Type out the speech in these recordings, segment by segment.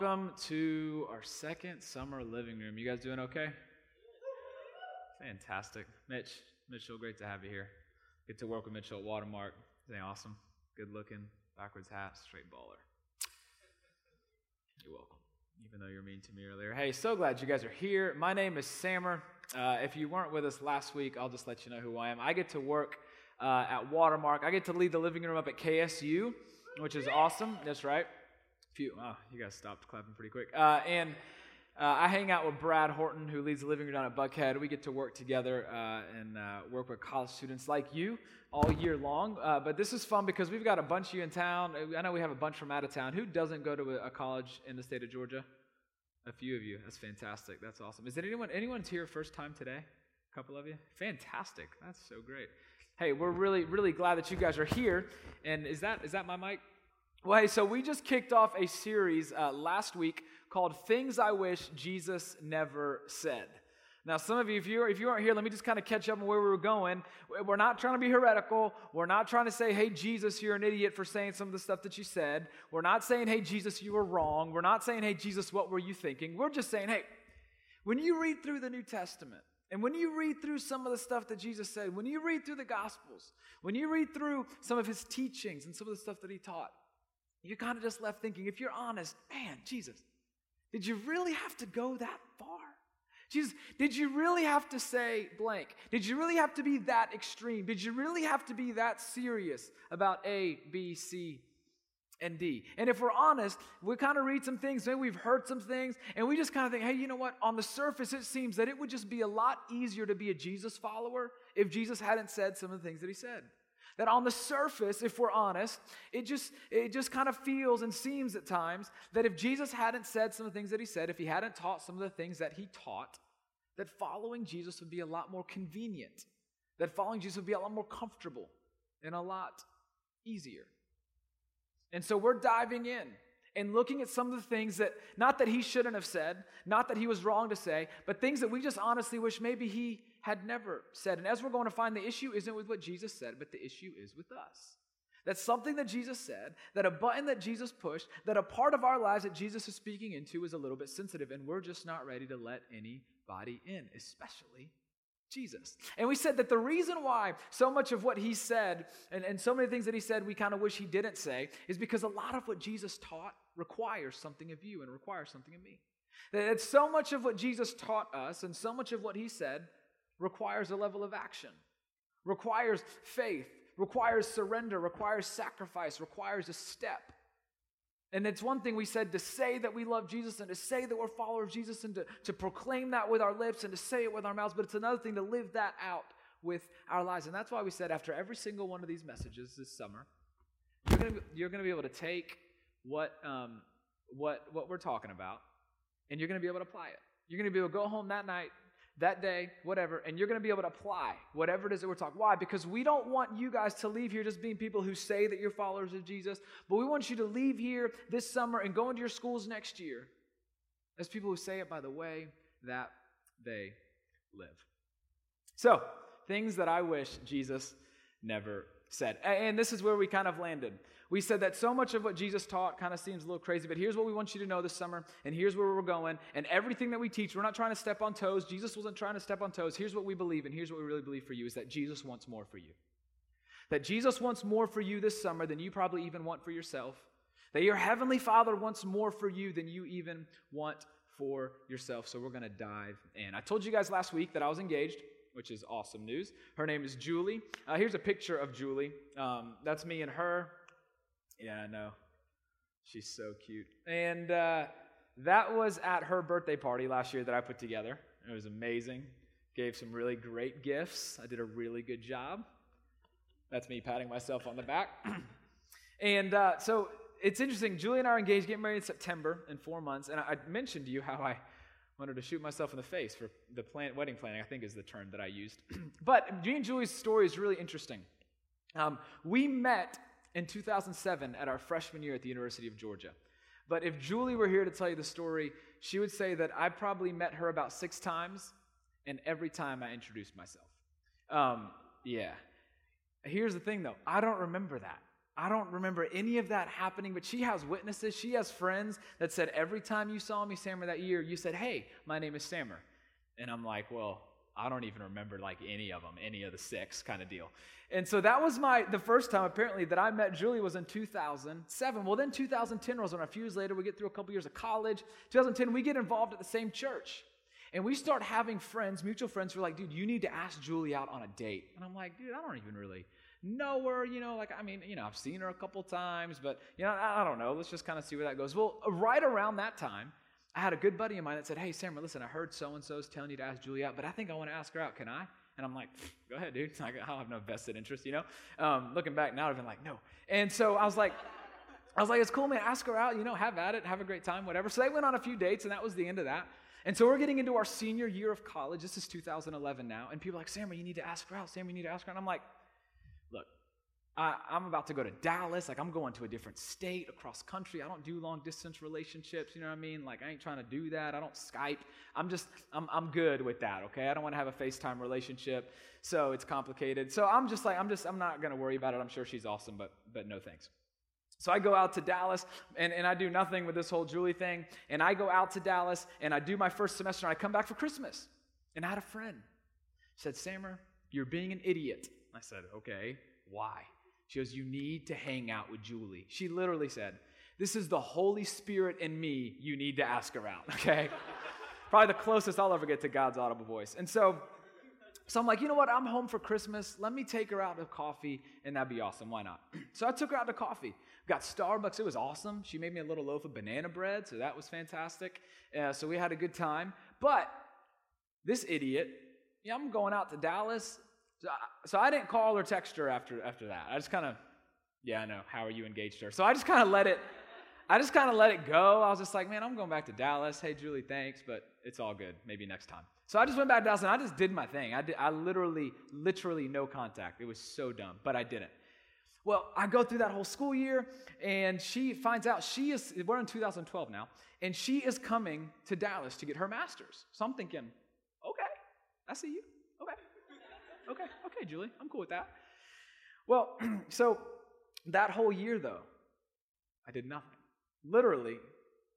welcome to our second summer living room. You guys doing okay? Fantastic. Mitch, Mitchell, great to have you here. Get to work with Mitchell at Watermark. Isn't awesome? Good looking, backwards hat, straight baller. You're welcome, even though you're mean to me earlier. Hey, so glad you guys are here. My name is Samer. Uh, if you weren't with us last week, I'll just let you know who I am. I get to work uh, at Watermark. I get to lead the living room up at KSU, which is awesome. That's right. Few, oh, you guys stopped clapping pretty quick. Uh, and uh, I hang out with Brad Horton, who leads the living room down at Buckhead. We get to work together uh, and uh, work with college students like you all year long. Uh, but this is fun because we've got a bunch of you in town. I know we have a bunch from out of town. Who doesn't go to a college in the state of Georgia? A few of you. That's fantastic. That's awesome. Is it anyone anyone's here first time today? A couple of you? Fantastic. That's so great. Hey, we're really, really glad that you guys are here. And is that is that my mic? Well, hey, so we just kicked off a series uh, last week called "Things I Wish Jesus Never Said." Now, some of you, if you if you aren't here, let me just kind of catch up on where we were going. We're not trying to be heretical. We're not trying to say, "Hey, Jesus, you're an idiot for saying some of the stuff that you said." We're not saying, "Hey, Jesus, you were wrong." We're not saying, "Hey, Jesus, what were you thinking?" We're just saying, "Hey, when you read through the New Testament." And when you read through some of the stuff that Jesus said, when you read through the Gospels, when you read through some of his teachings and some of the stuff that he taught, you're kind of just left thinking, if you're honest, man, Jesus, did you really have to go that far? Jesus, did you really have to say blank? Did you really have to be that extreme? Did you really have to be that serious about A, B, C, and D. And if we're honest, we kind of read some things, maybe we've heard some things, and we just kind of think, hey, you know what? On the surface, it seems that it would just be a lot easier to be a Jesus follower if Jesus hadn't said some of the things that he said. That on the surface, if we're honest, it just it just kind of feels and seems at times that if Jesus hadn't said some of the things that he said, if he hadn't taught some of the things that he taught, that following Jesus would be a lot more convenient. That following Jesus would be a lot more comfortable and a lot easier. And so we're diving in and looking at some of the things that, not that he shouldn't have said, not that he was wrong to say, but things that we just honestly wish maybe he had never said. And as we're going to find, the issue isn't with what Jesus said, but the issue is with us. That's something that Jesus said, that a button that Jesus pushed, that a part of our lives that Jesus is speaking into is a little bit sensitive, and we're just not ready to let anybody in, especially Jesus. And we said that the reason why so much of what he said and, and so many things that he said we kind of wish he didn't say is because a lot of what Jesus taught requires something of you and requires something of me. That so much of what Jesus taught us and so much of what he said requires a level of action, requires faith, requires surrender, requires sacrifice, requires a step. And it's one thing we said to say that we love Jesus and to say that we're followers of Jesus and to, to proclaim that with our lips and to say it with our mouths, but it's another thing to live that out with our lives. And that's why we said after every single one of these messages this summer, you're going to, you're going to be able to take what, um, what, what we're talking about and you're going to be able to apply it. You're going to be able to go home that night that day, whatever, and you're going to be able to apply whatever it is that we're talking. Why? Because we don't want you guys to leave here just being people who say that you're followers of Jesus, but we want you to leave here this summer and go into your schools next year as people who say it by the way that they live. So, things that I wish Jesus never said. And this is where we kind of landed. We said that so much of what Jesus taught kind of seems a little crazy, but here's what we want you to know this summer, and here's where we're going. And everything that we teach, we're not trying to step on toes. Jesus wasn't trying to step on toes. Here's what we believe, and here's what we really believe for you is that Jesus wants more for you. That Jesus wants more for you this summer than you probably even want for yourself. That your heavenly Father wants more for you than you even want for yourself. So we're going to dive in. I told you guys last week that I was engaged which is awesome news. Her name is Julie. Uh, here's a picture of Julie. Um, that's me and her. Yeah, I know. She's so cute. And uh, that was at her birthday party last year that I put together. It was amazing. Gave some really great gifts. I did a really good job. That's me patting myself on the back. and uh, so it's interesting. Julie and I are engaged, getting married in September in four months. And I mentioned to you how I wanted to shoot myself in the face for the plan- wedding planning, I think is the term that I used. but me and Julie's story is really interesting. Um, we met in 2007 at our freshman year at the University of Georgia. But if Julie were here to tell you the story, she would say that I probably met her about six times, and every time I introduced myself. Um, yeah. Here's the thing, though I don't remember that. I don't remember any of that happening, but she has witnesses. She has friends that said every time you saw me, Samer, that year, you said, Hey, my name is Samer. And I'm like, Well, I don't even remember like any of them, any of the six kind of deal. And so that was my the first time apparently that I met Julie was in 2007. Well, then 2010 rolls around. A few years later, we get through a couple years of college. 2010, we get involved at the same church. And we start having friends, mutual friends, who are like, dude, you need to ask Julie out on a date. And I'm like, dude, I don't even really know her, you know, like, I mean, you know, I've seen her a couple times, but, you know, I don't know. Let's just kind of see where that goes. Well, right around that time, I had a good buddy of mine that said, hey, Sam, listen, I heard so and so's telling you to ask Julie out, but I think I want to ask her out. Can I? And I'm like, go ahead, dude. I have no vested interest, you know? Um, looking back now, I've been like, no. And so I was like, I was like, it's cool, man. Ask her out, you know, have at it, have a great time, whatever. So they went on a few dates, and that was the end of that. And so we're getting into our senior year of college. This is 2011 now. And people are like, Sam, you need to ask her out. Sam, you need to ask her out. And I'm like, I, am about to go to Dallas. Like, I'm going to a different state across country. I don't do long distance relationships. You know what I mean? Like, I ain't trying to do that. I don't Skype. I'm just, I'm, I'm good with that, okay? I don't want to have a FaceTime relationship. So it's complicated. So I'm just like, I'm just, I'm not going to worry about it. I'm sure she's awesome, but, but no thanks. So I go out to Dallas and, and I do nothing with this whole Julie thing. And I go out to Dallas and I do my first semester and I come back for Christmas. And I had a friend. said, Samer, you're being an idiot. I said, okay, why? She goes, You need to hang out with Julie. She literally said, This is the Holy Spirit in me. You need to ask her out, okay? Probably the closest I'll ever get to God's audible voice. And so, so I'm like, you know what? I'm home for Christmas. Let me take her out to coffee, and that'd be awesome. Why not? so I took her out to coffee got Starbucks. It was awesome. She made me a little loaf of banana bread, so that was fantastic. Uh, so we had a good time. But this idiot, yeah, I'm going out to Dallas. So I, so I didn't call or text her after, after that. I just kind of, yeah, I know. How are you engaged her? So I just kind of let it, I just kind of let it go. I was just like, man, I'm going back to Dallas. Hey, Julie, thanks, but it's all good. Maybe next time. So I just went back to Dallas and I just did my thing. I, did, I literally, literally no contact. It was so dumb, but I didn't. Well, I go through that whole school year, and she finds out she is, we're in 2012 now, and she is coming to Dallas to get her master's. So I'm thinking, okay, I see you. Okay. Okay, Julie, I'm cool with that. Well, so that whole year, though, I did nothing. Literally,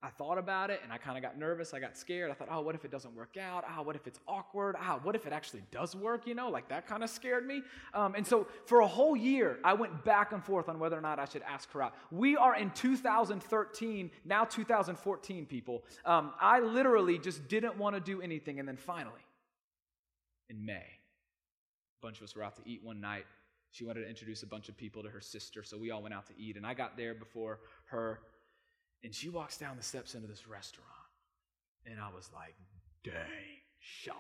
I thought about it and I kind of got nervous. I got scared. I thought, oh, what if it doesn't work out? Ah, oh, what if it's awkward? Ah, oh, what if it actually does work? You know, like that kind of scared me. Um, and so for a whole year, I went back and forth on whether or not I should ask her out. We are in 2013, now 2014, people. Um, I literally just didn't want to do anything. And then finally, in May, bunch of us were out to eat one night. She wanted to introduce a bunch of people to her sister, so we all went out to eat. And I got there before her and she walks down the steps into this restaurant. And I was like, dang, shout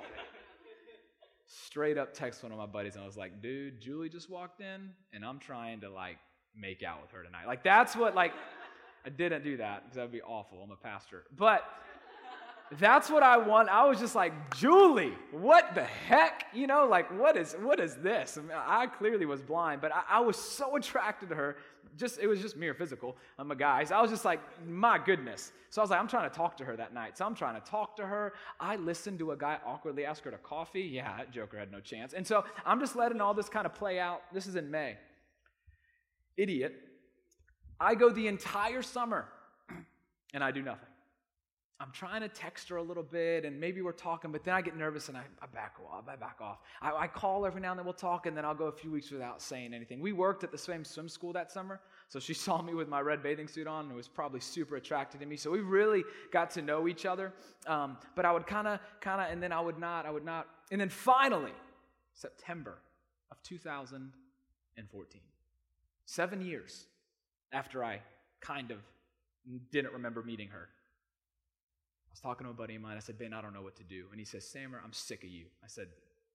Straight up text one of my buddies and I was like, dude, Julie just walked in and I'm trying to like make out with her tonight. Like that's what like I didn't do that because that would be awful. I'm a pastor. But that's what I want. I was just like, Julie, what the heck? You know, like what is what is this? I, mean, I clearly was blind, but I, I, was so attracted to her. Just it was just mere physical. I'm a guy, so I was just like, my goodness. So I was like, I'm trying to talk to her that night. So I'm trying to talk to her. I listened to a guy awkwardly ask her to coffee. Yeah, that joker had no chance. And so I'm just letting all this kind of play out. This is in May. Idiot. I go the entire summer and I do nothing. I'm trying to text her a little bit, and maybe we're talking, but then I get nervous and I, I back off. I back off. I, I, call every now and then we'll talk, and then I'll go a few weeks without saying anything. We worked at the same swim school that summer, so she saw me with my red bathing suit on and was probably super attracted to me. So we really got to know each other. Um, but I would kind of, kind of, and then I would not, I would not. And then finally, September of 2014, seven years after I kind of didn't remember meeting her. I was talking to a buddy of mine. I said, Ben, I don't know what to do. And he says, Samer, I'm sick of you. I said,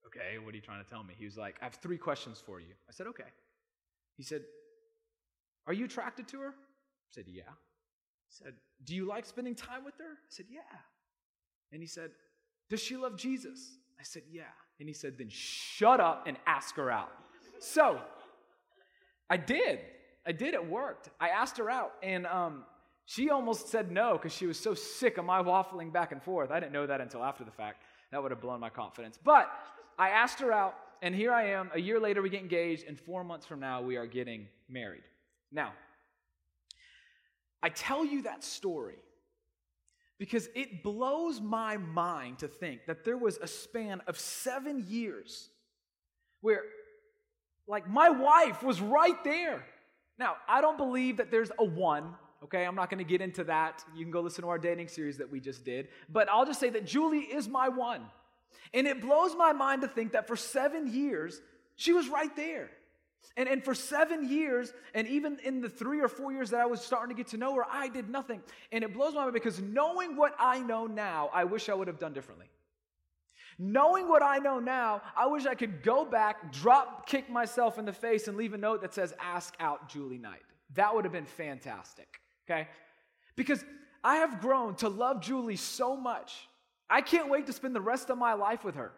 Okay, what are you trying to tell me? He was like, I have three questions for you. I said, Okay. He said, Are you attracted to her? I said, Yeah. He said, Do you like spending time with her? I said, Yeah. And he said, Does she love Jesus? I said, Yeah. And he said, Then shut up and ask her out. So I did. I did. It worked. I asked her out, and um, she almost said no because she was so sick of my waffling back and forth. I didn't know that until after the fact. That would have blown my confidence. But I asked her out, and here I am. A year later, we get engaged, and four months from now, we are getting married. Now, I tell you that story because it blows my mind to think that there was a span of seven years where, like, my wife was right there. Now, I don't believe that there's a one, okay? I'm not gonna get into that. You can go listen to our dating series that we just did. But I'll just say that Julie is my one. And it blows my mind to think that for seven years, she was right there. And, and for seven years, and even in the three or four years that I was starting to get to know her, I did nothing. And it blows my mind because knowing what I know now, I wish I would have done differently. Knowing what I know now, I wish I could go back, drop kick myself in the face, and leave a note that says, Ask out Julie Knight. That would have been fantastic, okay? Because I have grown to love Julie so much. I can't wait to spend the rest of my life with her.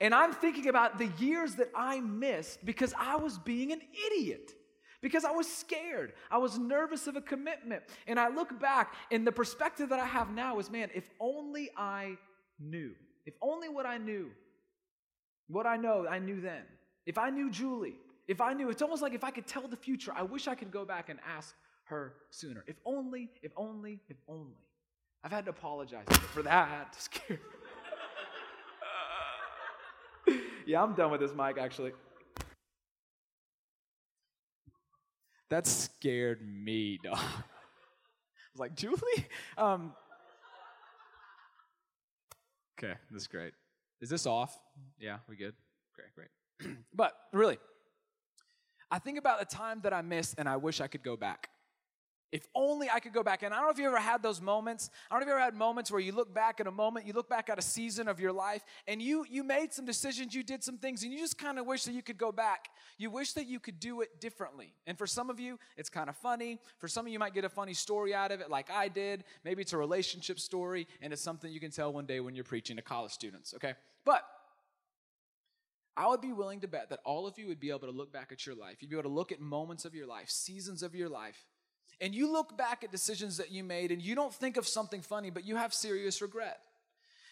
And I'm thinking about the years that I missed because I was being an idiot. Because I was scared. I was nervous of a commitment. And I look back, and the perspective that I have now is man, if only I knew. If only what I knew, what I know, I knew then. If I knew Julie, if I knew, it's almost like if I could tell the future, I wish I could go back and ask her sooner. If only, if only, if only. I've had to apologize for that. Yeah, I'm done with this mic, actually. That scared me, dog. I was like, Julie? Um, okay, this is great. Is this off? Yeah, we good? Great, great. but really, I think about the time that I missed and I wish I could go back. If only I could go back. And I don't know if you ever had those moments. I don't know if you ever had moments where you look back at a moment, you look back at a season of your life, and you you made some decisions, you did some things, and you just kind of wish that you could go back. You wish that you could do it differently. And for some of you, it's kind of funny. For some of you, might get a funny story out of it, like I did. Maybe it's a relationship story, and it's something you can tell one day when you're preaching to college students, okay? But I would be willing to bet that all of you would be able to look back at your life. You'd be able to look at moments of your life, seasons of your life, and you look back at decisions that you made and you don't think of something funny, but you have serious regret.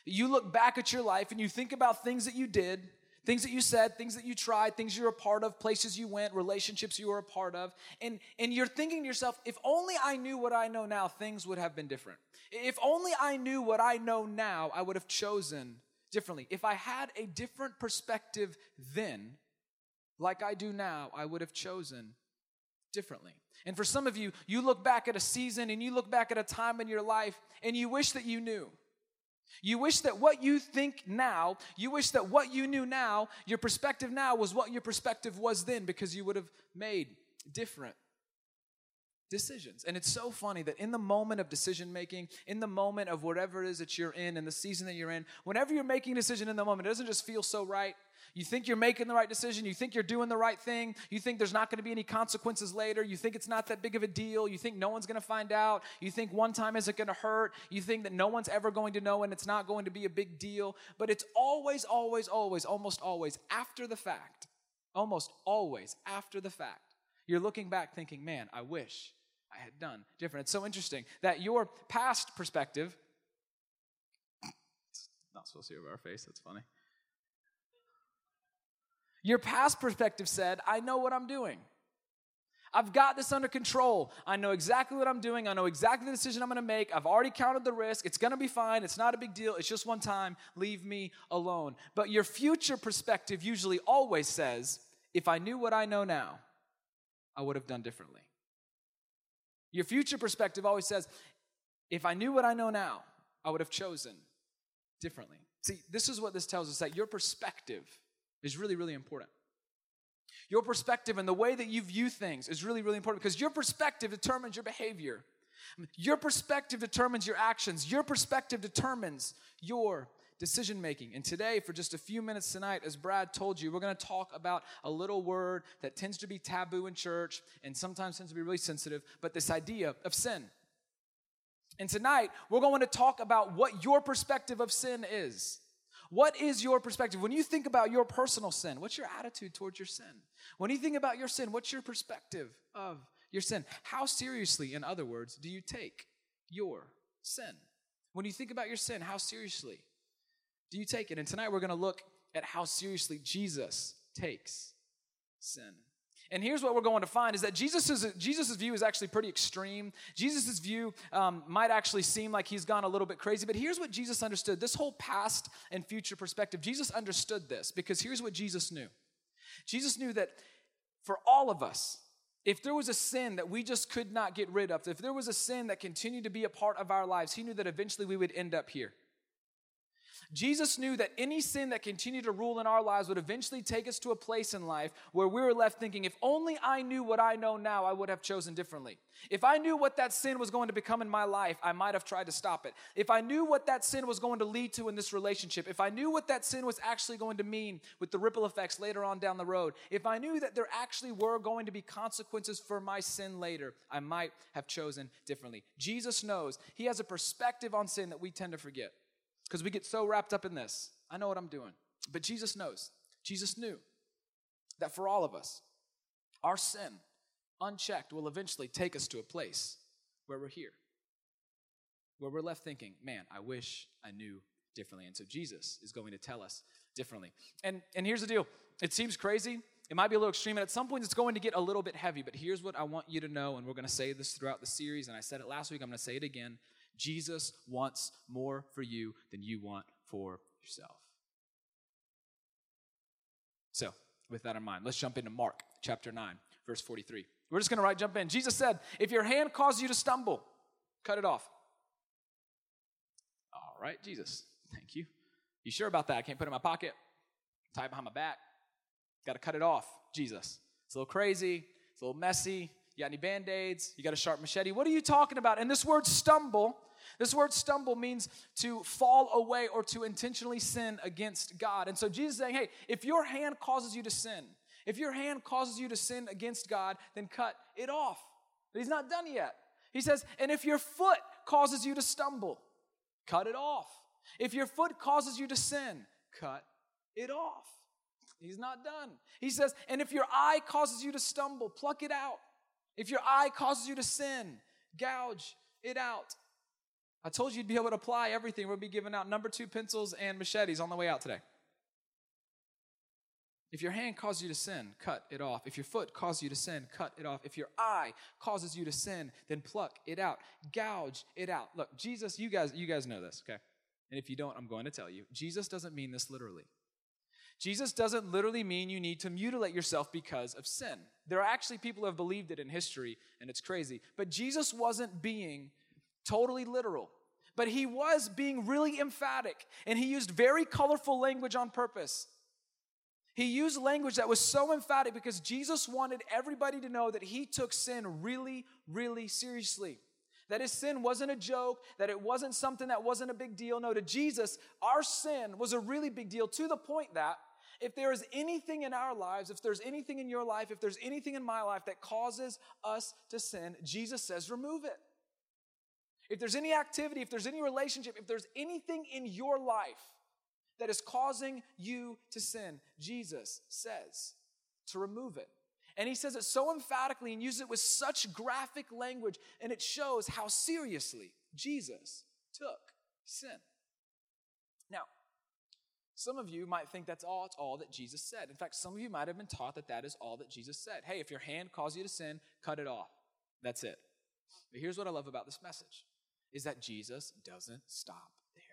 You look back at your life and you think about things that you did, things that you said, things that you tried, things you're a part of, places you went, relationships you were a part of, and, and you're thinking to yourself, if only I knew what I know now, things would have been different. If only I knew what I know now, I would have chosen differently. If I had a different perspective then, like I do now, I would have chosen differently. And for some of you, you look back at a season and you look back at a time in your life and you wish that you knew. You wish that what you think now, you wish that what you knew now, your perspective now was what your perspective was then because you would have made different decisions. And it's so funny that in the moment of decision making, in the moment of whatever it is that you're in, in the season that you're in, whenever you're making a decision in the moment, it doesn't just feel so right. You think you're making the right decision. You think you're doing the right thing. You think there's not going to be any consequences later. You think it's not that big of a deal. You think no one's going to find out. You think one time isn't going to hurt. You think that no one's ever going to know and it's not going to be a big deal. But it's always, always, always, almost always after the fact. Almost always after the fact. You're looking back thinking, man, I wish I had done different. It's so interesting that your past perspective, not supposed to be over our face, that's funny. Your past perspective said, I know what I'm doing. I've got this under control. I know exactly what I'm doing. I know exactly the decision I'm going to make. I've already counted the risk. It's going to be fine. It's not a big deal. It's just one time. Leave me alone. But your future perspective usually always says, if I knew what I know now, I would have done differently. Your future perspective always says, if I knew what I know now, I would have chosen differently. See, this is what this tells us that your perspective is really, really important. Your perspective and the way that you view things is really, really important because your perspective determines your behavior. Your perspective determines your actions. Your perspective determines your decision making. And today, for just a few minutes tonight, as Brad told you, we're going to talk about a little word that tends to be taboo in church and sometimes tends to be really sensitive, but this idea of sin. And tonight, we're going to talk about what your perspective of sin is. What is your perspective? When you think about your personal sin, what's your attitude towards your sin? When you think about your sin, what's your perspective of your sin? How seriously, in other words, do you take your sin? When you think about your sin, how seriously do you take it? And tonight we're going to look at how seriously Jesus takes sin. And here's what we're going to find is that Jesus' Jesus's view is actually pretty extreme. Jesus' view um, might actually seem like he's gone a little bit crazy, but here's what Jesus understood this whole past and future perspective. Jesus understood this because here's what Jesus knew Jesus knew that for all of us, if there was a sin that we just could not get rid of, if there was a sin that continued to be a part of our lives, he knew that eventually we would end up here. Jesus knew that any sin that continued to rule in our lives would eventually take us to a place in life where we were left thinking, if only I knew what I know now, I would have chosen differently. If I knew what that sin was going to become in my life, I might have tried to stop it. If I knew what that sin was going to lead to in this relationship, if I knew what that sin was actually going to mean with the ripple effects later on down the road, if I knew that there actually were going to be consequences for my sin later, I might have chosen differently. Jesus knows he has a perspective on sin that we tend to forget because we get so wrapped up in this. I know what I'm doing. But Jesus knows. Jesus knew that for all of us, our sin, unchecked, will eventually take us to a place where we're here, where we're left thinking, man, I wish I knew differently. And so Jesus is going to tell us differently. And, and here's the deal it seems crazy. It might be a little extreme, and at some point it's going to get a little bit heavy. But here's what I want you to know, and we're going to say this throughout the series, and I said it last week, I'm going to say it again. Jesus wants more for you than you want for yourself. So, with that in mind, let's jump into Mark chapter 9, verse 43. We're just going to right jump in. Jesus said, If your hand causes you to stumble, cut it off. All right, Jesus, thank you. You sure about that? I can't put it in my pocket, tie it behind my back. Got to cut it off, Jesus. It's a little crazy, it's a little messy. You got any band aids? You got a sharp machete? What are you talking about? And this word stumble this word stumble means to fall away or to intentionally sin against God. And so Jesus is saying, hey, if your hand causes you to sin, if your hand causes you to sin against God, then cut it off. But he's not done yet. He says, and if your foot causes you to stumble, cut it off. If your foot causes you to sin, cut it off. He's not done. He says, and if your eye causes you to stumble, pluck it out. If your eye causes you to sin, gouge it out. I told you you'd be able to apply everything. We'll be giving out number two pencils and machetes on the way out today. If your hand causes you to sin, cut it off. If your foot causes you to sin, cut it off. If your eye causes you to sin, then pluck it out. Gouge it out. Look, Jesus, you guys, you guys know this, okay? And if you don't, I'm going to tell you. Jesus doesn't mean this literally. Jesus doesn't literally mean you need to mutilate yourself because of sin. There are actually people who have believed it in history, and it's crazy. But Jesus wasn't being totally literal. But he was being really emphatic, and he used very colorful language on purpose. He used language that was so emphatic because Jesus wanted everybody to know that he took sin really, really seriously. That his sin wasn't a joke, that it wasn't something that wasn't a big deal. No, to Jesus, our sin was a really big deal to the point that if there is anything in our lives, if there's anything in your life, if there's anything in my life that causes us to sin, Jesus says, remove it. If there's any activity, if there's any relationship, if there's anything in your life that is causing you to sin, Jesus says to remove it. And he says it so emphatically and uses it with such graphic language, and it shows how seriously Jesus took sin. Now, some of you might think that's all, it's all that Jesus said. In fact, some of you might have been taught that that is all that Jesus said. Hey, if your hand calls you to sin, cut it off. That's it. But here's what I love about this message is that Jesus doesn't stop there.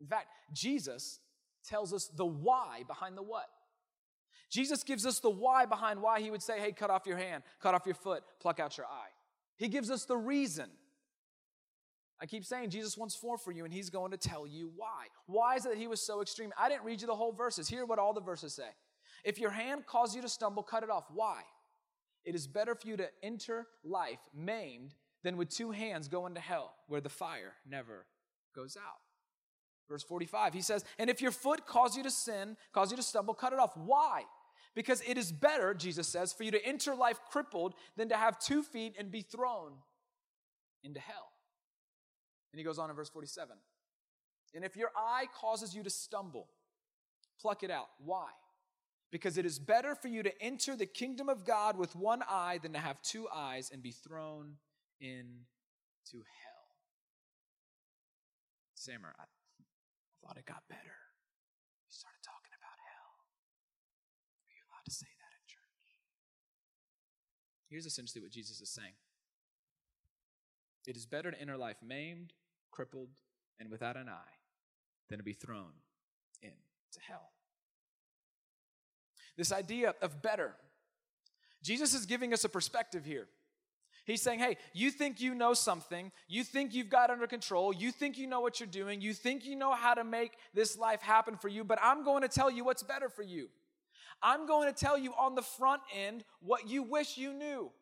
In fact, Jesus tells us the why behind the what. Jesus gives us the why behind why he would say, hey, cut off your hand, cut off your foot, pluck out your eye. He gives us the reason. I keep saying Jesus wants more for you, and he's going to tell you why. Why is it that he was so extreme? I didn't read you the whole verses. Hear what all the verses say. If your hand causes you to stumble, cut it off. Why? It is better for you to enter life maimed than with two hands go into hell where the fire never goes out. Verse 45, he says, And if your foot cause you to sin, cause you to stumble, cut it off. Why? Because it is better, Jesus says, for you to enter life crippled than to have two feet and be thrown into hell. And he goes on in verse 47. And if your eye causes you to stumble, pluck it out. Why? Because it is better for you to enter the kingdom of God with one eye than to have two eyes and be thrown into hell. Samer, I, I thought it got better. You started talking about hell. Are you allowed to say that in church? Here's essentially what Jesus is saying It is better to enter life maimed, crippled, and without an eye than to be thrown into hell. This idea of better, Jesus is giving us a perspective here. He's saying, hey, you think you know something. You think you've got under control. You think you know what you're doing. You think you know how to make this life happen for you, but I'm going to tell you what's better for you. I'm going to tell you on the front end what you wish you knew.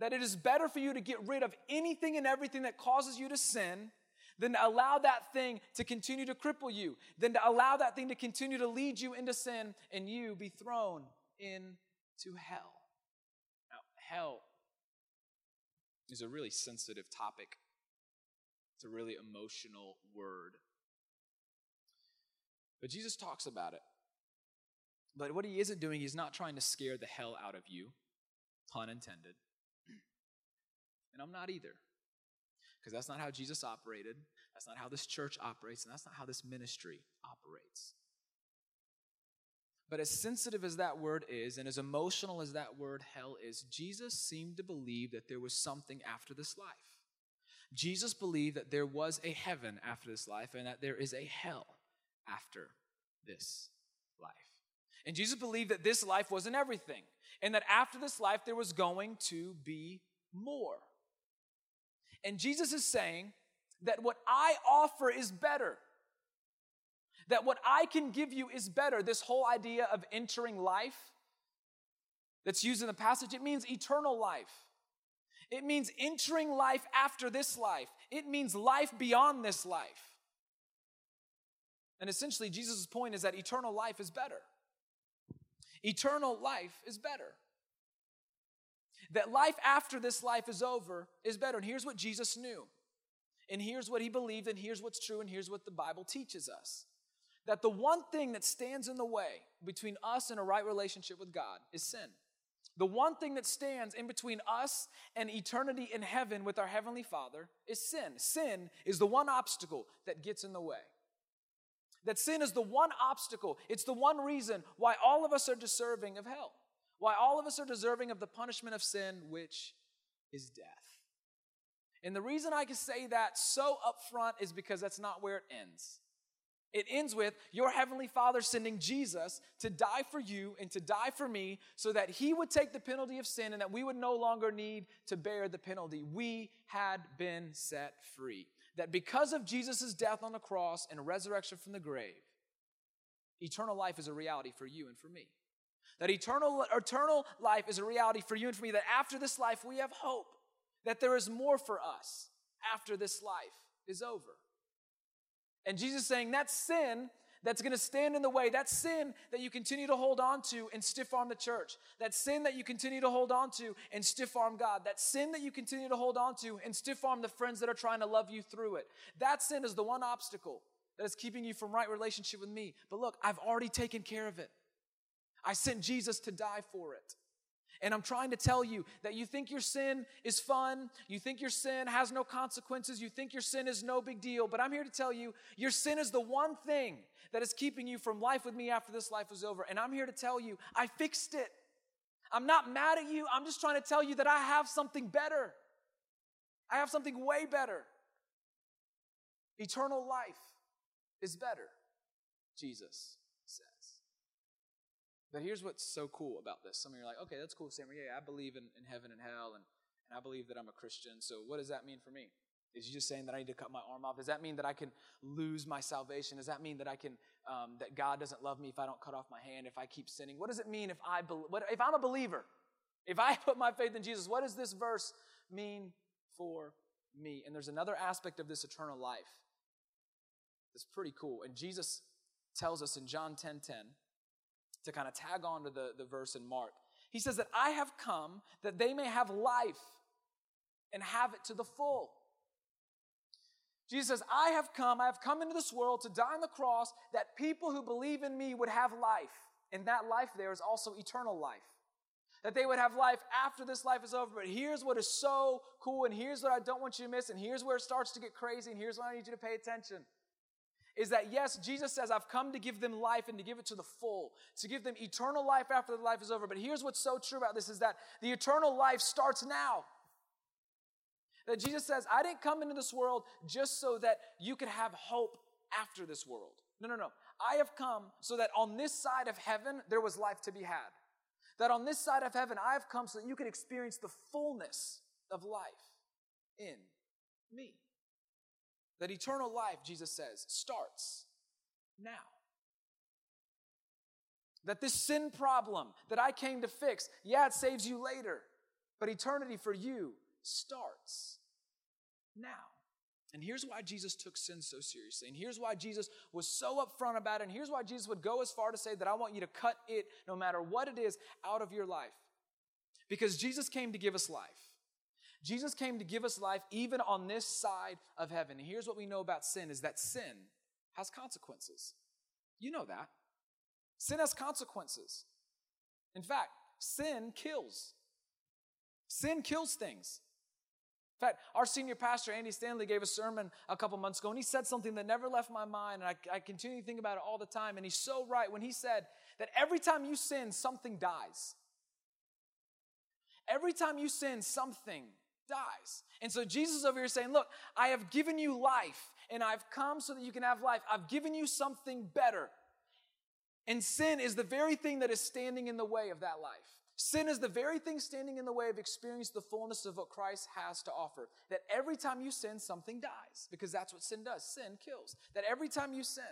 That it is better for you to get rid of anything and everything that causes you to sin than to allow that thing to continue to cripple you, than to allow that thing to continue to lead you into sin and you be thrown into hell hell is a really sensitive topic. It's a really emotional word. But Jesus talks about it. But what he isn't doing, he's not trying to scare the hell out of you, pun intended. And I'm not either. Because that's not how Jesus operated. That's not how this church operates. And that's not how this ministry operates. But as sensitive as that word is, and as emotional as that word hell is, Jesus seemed to believe that there was something after this life. Jesus believed that there was a heaven after this life and that there is a hell after this life. And Jesus believed that this life wasn't everything, and that after this life there was going to be more. And Jesus is saying that what I offer is better that what I can give you is better. This whole idea of entering life that's used in the passage, it means eternal life. It means entering life after this life. It means life beyond this life. And essentially, Jesus' point is that eternal life is better. Eternal life is better. That life after this life is over is better. And here's what Jesus knew. And here's what he believed, and here's what's true, and here's what the Bible teaches us that the one thing that stands in the way between us and a right relationship with God is sin. The one thing that stands in between us and eternity in heaven with our Heavenly Father is sin. Sin is the one obstacle that gets in the way. That sin is the one obstacle, it's the one reason why all of us are deserving of hell, why all of us are deserving of the punishment of sin, which is death. And the reason I can say that so upfront is because that's not where it ends. It ends with your heavenly Father sending Jesus to die for you and to die for me so that he would take the penalty of sin and that we would no longer need to bear the penalty. We had been set free. That because of Jesus' death on the cross and resurrection from the grave, eternal life is a reality for you and for me. That eternal, eternal life is a reality for you and for me. That after this life, we have hope. That there is more for us after this life is over. And Jesus saying that sin that's going to stand in the way, that sin that you continue to hold on to and stiff arm the church, that sin that you continue to hold on to and stiff arm God, that sin that you continue to hold on to and stiff arm the friends that are trying to love you through it. That sin is the one obstacle that is keeping you from right relationship with me. But look, I've already taken care of it. I sent Jesus to die for it. And I'm trying to tell you that you think your sin is fun, you think your sin has no consequences, you think your sin is no big deal, but I'm here to tell you your sin is the one thing that is keeping you from life with me after this life is over. And I'm here to tell you, I fixed it. I'm not mad at you, I'm just trying to tell you that I have something better. I have something way better. Eternal life is better, Jesus but here's what's so cool about this. Some of you are like, okay, that's cool, Sam. Yeah, I believe in, in heaven and hell, and, and I believe that I'm a Christian. So what does that mean for me? Is he just saying that I need to cut my arm off? Does that mean that I can lose my salvation? Does that mean that I can um, that God doesn't love me if I don't cut off my hand? If I keep sinning? What does it mean if I be, what, if I'm a believer? If I put my faith in Jesus, what does this verse mean for me? And there's another aspect of this eternal life that's pretty cool. And Jesus tells us in John 10 10, to kind of tag on to the, the verse in Mark. He says that I have come that they may have life and have it to the full. Jesus says, I have come, I have come into this world to die on the cross that people who believe in me would have life. And that life there is also eternal life. That they would have life after this life is over. But here's what is so cool, and here's what I don't want you to miss, and here's where it starts to get crazy, and here's why I need you to pay attention is that yes, Jesus says, I've come to give them life and to give it to the full, to give them eternal life after the life is over. But here's what's so true about this is that the eternal life starts now. That Jesus says, I didn't come into this world just so that you could have hope after this world. No, no, no. I have come so that on this side of heaven, there was life to be had. That on this side of heaven, I have come so that you could experience the fullness of life in me. That eternal life, Jesus says, starts now. That this sin problem that I came to fix, yeah, it saves you later, but eternity for you starts now. And here's why Jesus took sin so seriously. And here's why Jesus was so upfront about it. And here's why Jesus would go as far to say that I want you to cut it, no matter what it is, out of your life. Because Jesus came to give us life. Jesus came to give us life even on this side of heaven. And here's what we know about sin is that sin has consequences. You know that. Sin has consequences. In fact, sin kills. Sin kills things. In fact, our senior pastor, Andy Stanley, gave a sermon a couple months ago, and he said something that never left my mind, and I, I continue to think about it all the time. And he's so right when he said that every time you sin, something dies. Every time you sin, something dies. And so Jesus over here saying, Look, I have given you life, and I've come so that you can have life. I've given you something better. And sin is the very thing that is standing in the way of that life. Sin is the very thing standing in the way of experiencing the fullness of what Christ has to offer. That every time you sin, something dies, because that's what sin does. Sin kills. That every time you sin,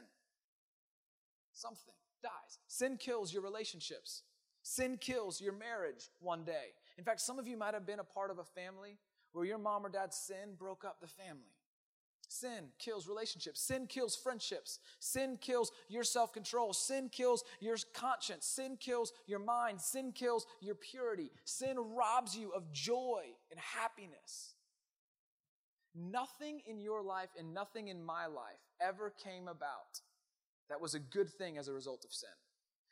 something dies. Sin kills your relationships. Sin kills your marriage one day. In fact, some of you might have been a part of a family where your mom or dad's sin broke up the family. Sin kills relationships. Sin kills friendships. Sin kills your self control. Sin kills your conscience. Sin kills your mind. Sin kills your purity. Sin robs you of joy and happiness. Nothing in your life and nothing in my life ever came about that was a good thing as a result of sin.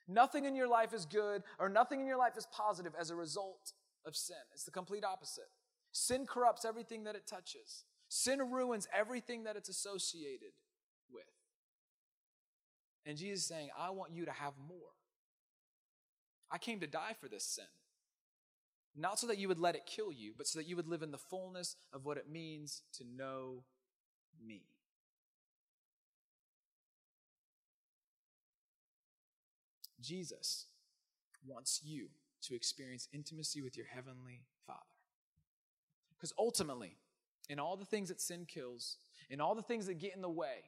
Nothing in your life is good or nothing in your life is positive as a result of sin. It's the complete opposite. Sin corrupts everything that it touches. Sin ruins everything that it's associated with. And Jesus is saying, I want you to have more. I came to die for this sin. Not so that you would let it kill you, but so that you would live in the fullness of what it means to know me. Jesus wants you to experience intimacy with your heavenly Father. Because ultimately, in all the things that sin kills, in all the things that get in the way,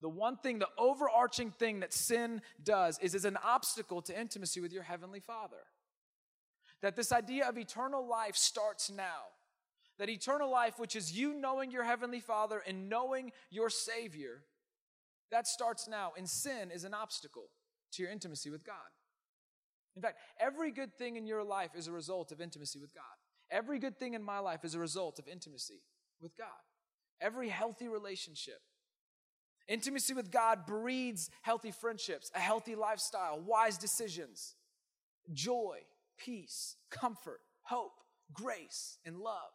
the one thing, the overarching thing that sin does is is an obstacle to intimacy with your heavenly Father. That this idea of eternal life starts now. That eternal life, which is you knowing your heavenly Father and knowing your Savior, that starts now. And sin is an obstacle to your intimacy with God. In fact, every good thing in your life is a result of intimacy with God. Every good thing in my life is a result of intimacy with God. Every healthy relationship. Intimacy with God breeds healthy friendships, a healthy lifestyle, wise decisions, joy, peace, comfort, hope, grace, and love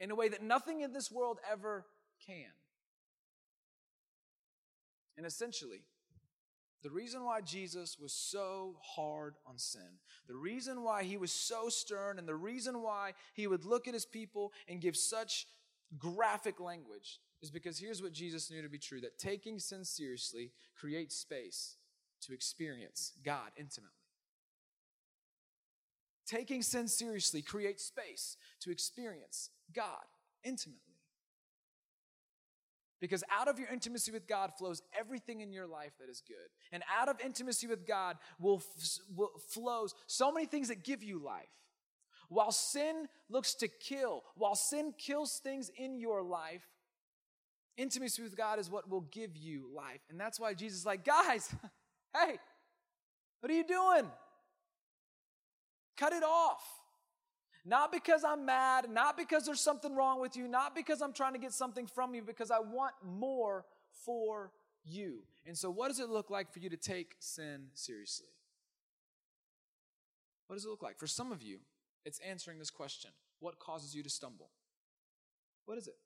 in a way that nothing in this world ever can. And essentially, the reason why Jesus was so hard on sin, the reason why he was so stern, and the reason why he would look at his people and give such graphic language is because here's what Jesus knew to be true that taking sin seriously creates space to experience God intimately. Taking sin seriously creates space to experience God intimately. Because out of your intimacy with God flows everything in your life that is good. And out of intimacy with God will, will flows so many things that give you life. While sin looks to kill, while sin kills things in your life, intimacy with God is what will give you life. And that's why Jesus is like, guys, hey, what are you doing? Cut it off. Not because I'm mad, not because there's something wrong with you, not because I'm trying to get something from you, because I want more for you. And so, what does it look like for you to take sin seriously? What does it look like? For some of you, it's answering this question What causes you to stumble? What is it?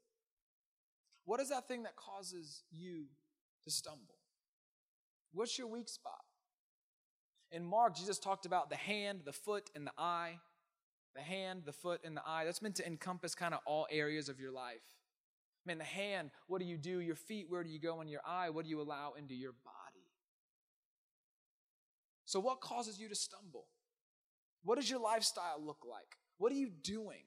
What is that thing that causes you to stumble? What's your weak spot? In Mark, Jesus talked about the hand, the foot, and the eye. The hand, the foot, and the eye. That's meant to encompass kind of all areas of your life. Man, the hand, what do you do? Your feet, where do you go? And your eye, what do you allow into your body? So, what causes you to stumble? What does your lifestyle look like? What are you doing?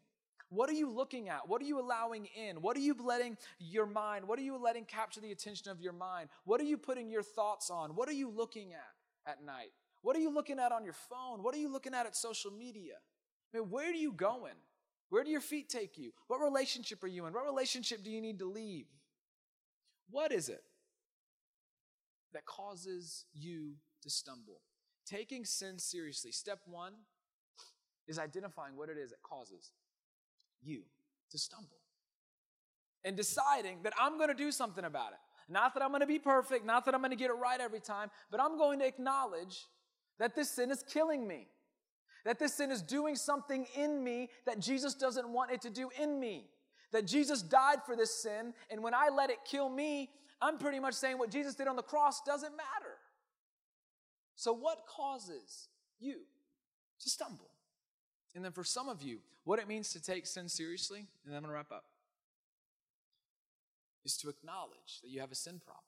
What are you looking at? What are you allowing in? What are you letting your mind, what are you letting capture the attention of your mind? What are you putting your thoughts on? What are you looking at at night? What are you looking at on your phone? What are you looking at at social media? I mean, where are you going? Where do your feet take you? What relationship are you in? What relationship do you need to leave? What is it that causes you to stumble? Taking sin seriously. Step one is identifying what it is that causes you to stumble and deciding that I'm going to do something about it. Not that I'm going to be perfect, not that I'm going to get it right every time, but I'm going to acknowledge that this sin is killing me. That this sin is doing something in me that Jesus doesn't want it to do in me. That Jesus died for this sin, and when I let it kill me, I'm pretty much saying what Jesus did on the cross doesn't matter. So, what causes you to stumble? And then for some of you, what it means to take sin seriously, and then I'm going to wrap up, is to acknowledge that you have a sin problem.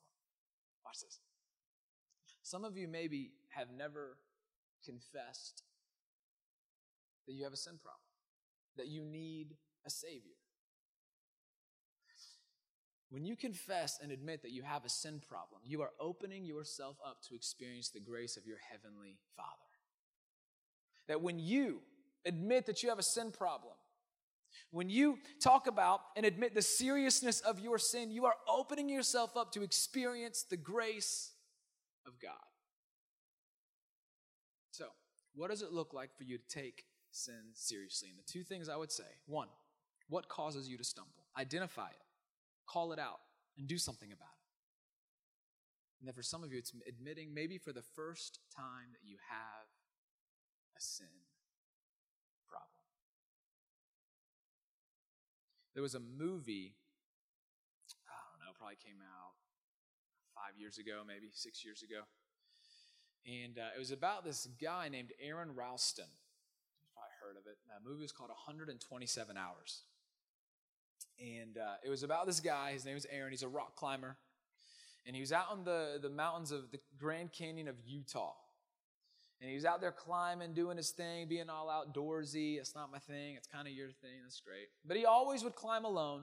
Watch this. Some of you maybe have never confessed that you have a sin problem, that you need a Savior. When you confess and admit that you have a sin problem, you are opening yourself up to experience the grace of your Heavenly Father. That when you admit that you have a sin problem, when you talk about and admit the seriousness of your sin, you are opening yourself up to experience the grace of God. So, what does it look like for you to take sin seriously? And the two things I would say one, what causes you to stumble? Identify it, call it out, and do something about it. And then for some of you, it's admitting maybe for the first time that you have a sin problem. There was a movie, I don't know, probably came out five years ago, maybe six years ago. And uh, it was about this guy named Aron Ralston. Heard of it. That movie was called 127 Hours. And uh, it was about this guy. His name is Aron. He's a rock climber. And he was out on the, the mountains of the Grand Canyon of Utah. And he was out there climbing, doing his thing, being all outdoorsy. It's not my thing. It's kind of your thing. That's great. But he always would climb alone.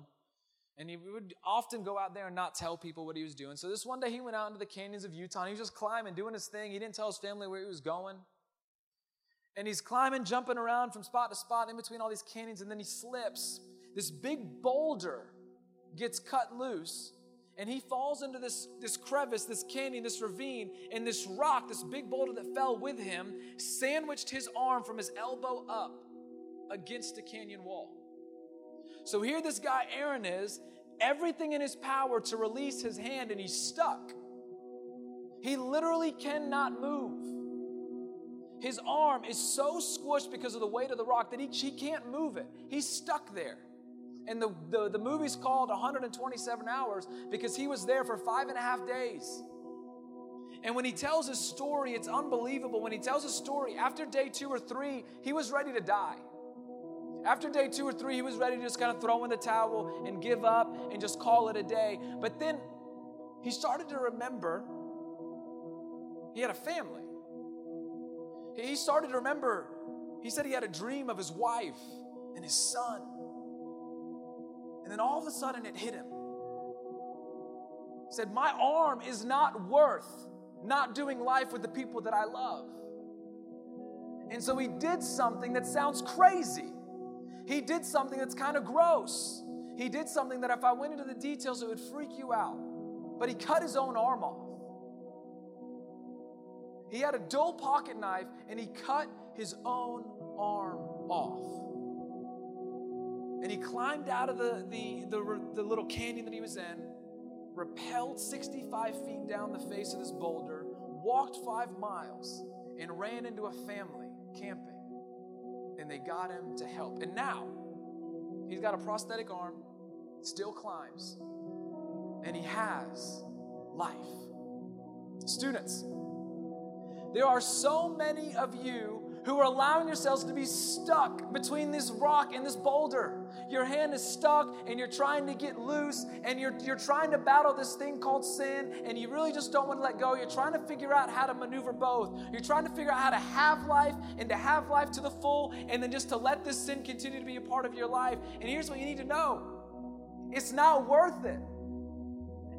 And he would often go out there and not tell people what he was doing. So this one day he went out into the canyons of Utah and he was just climbing, doing his thing. He didn't tell his family where he was going. And he's climbing, jumping around from spot to spot in between all these canyons, and then he slips. This big boulder gets cut loose, and he falls into this, this crevice, this canyon, this ravine, and this rock, this big boulder that fell with him, sandwiched his arm from his elbow up against the canyon wall. So here this guy Aron is, everything in his power to release his hand, and he's stuck. He literally cannot move. His arm is so squished because of the weight of the rock that he, he can't move it. He's stuck there. And the, the, the movie's called 127 Hours because he was there for five and a half days. And when he tells his story, it's unbelievable. When he tells his story, after day two or three, he was ready to die. After day two or three, he was ready to just kind of throw in the towel and give up and just call it a day. But then he started to remember he had a family. He started to remember, he said he had a dream of his wife and his son. And then all of a sudden it hit him. He said, My arm is not worth not doing life with the people that I love. And so he did something that sounds crazy. He did something that's kind of gross. He did something that if I went into the details, it would freak you out. But he cut his own arm off. He had a dull pocket knife and he cut his own arm off. And he climbed out of the, the, the, the little canyon that he was in, rappelled 65 feet down the face of this boulder, walked five miles, and ran into a family camping. And they got him to help. And now, he's got a prosthetic arm, still climbs, and he has life. Students, there are so many of you who are allowing yourselves to be stuck between this rock and this boulder. Your hand is stuck and you're trying to get loose and you're, you're trying to battle this thing called sin and you really just don't want to let go. You're trying to figure out how to maneuver both. You're trying to figure out how to have life and to have life to the full and then just to let this sin continue to be a part of your life. And here's what you need to know it's not worth it.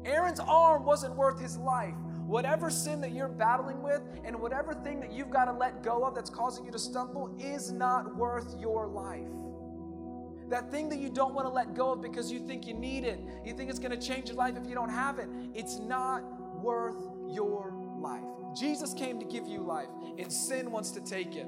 Aron's arm wasn't worth his life. Whatever sin that you're battling with and whatever thing that you've got to let go of that's causing you to stumble is not worth your life. That thing that you don't want to let go of because you think you need it, you think it's going to change your life if you don't have it, it's not worth your life. Jesus came to give you life, and sin wants to take it.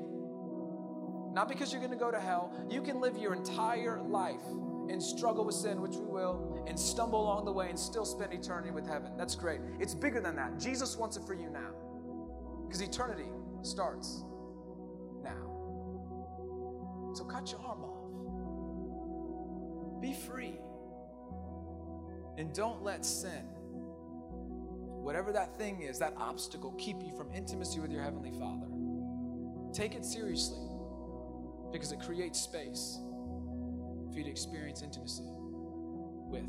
Not because you're going to go to hell, you can live your entire life and struggle with sin, which we will, and stumble along the way and still spend eternity with heaven. That's great. It's bigger than that. Jesus wants it for you now. Because eternity starts now. So cut your arm off. Be free. And don't let sin, whatever that thing is, that obstacle, keep you from intimacy with your Heavenly Father. Take it seriously because it creates space for you to experience intimacy with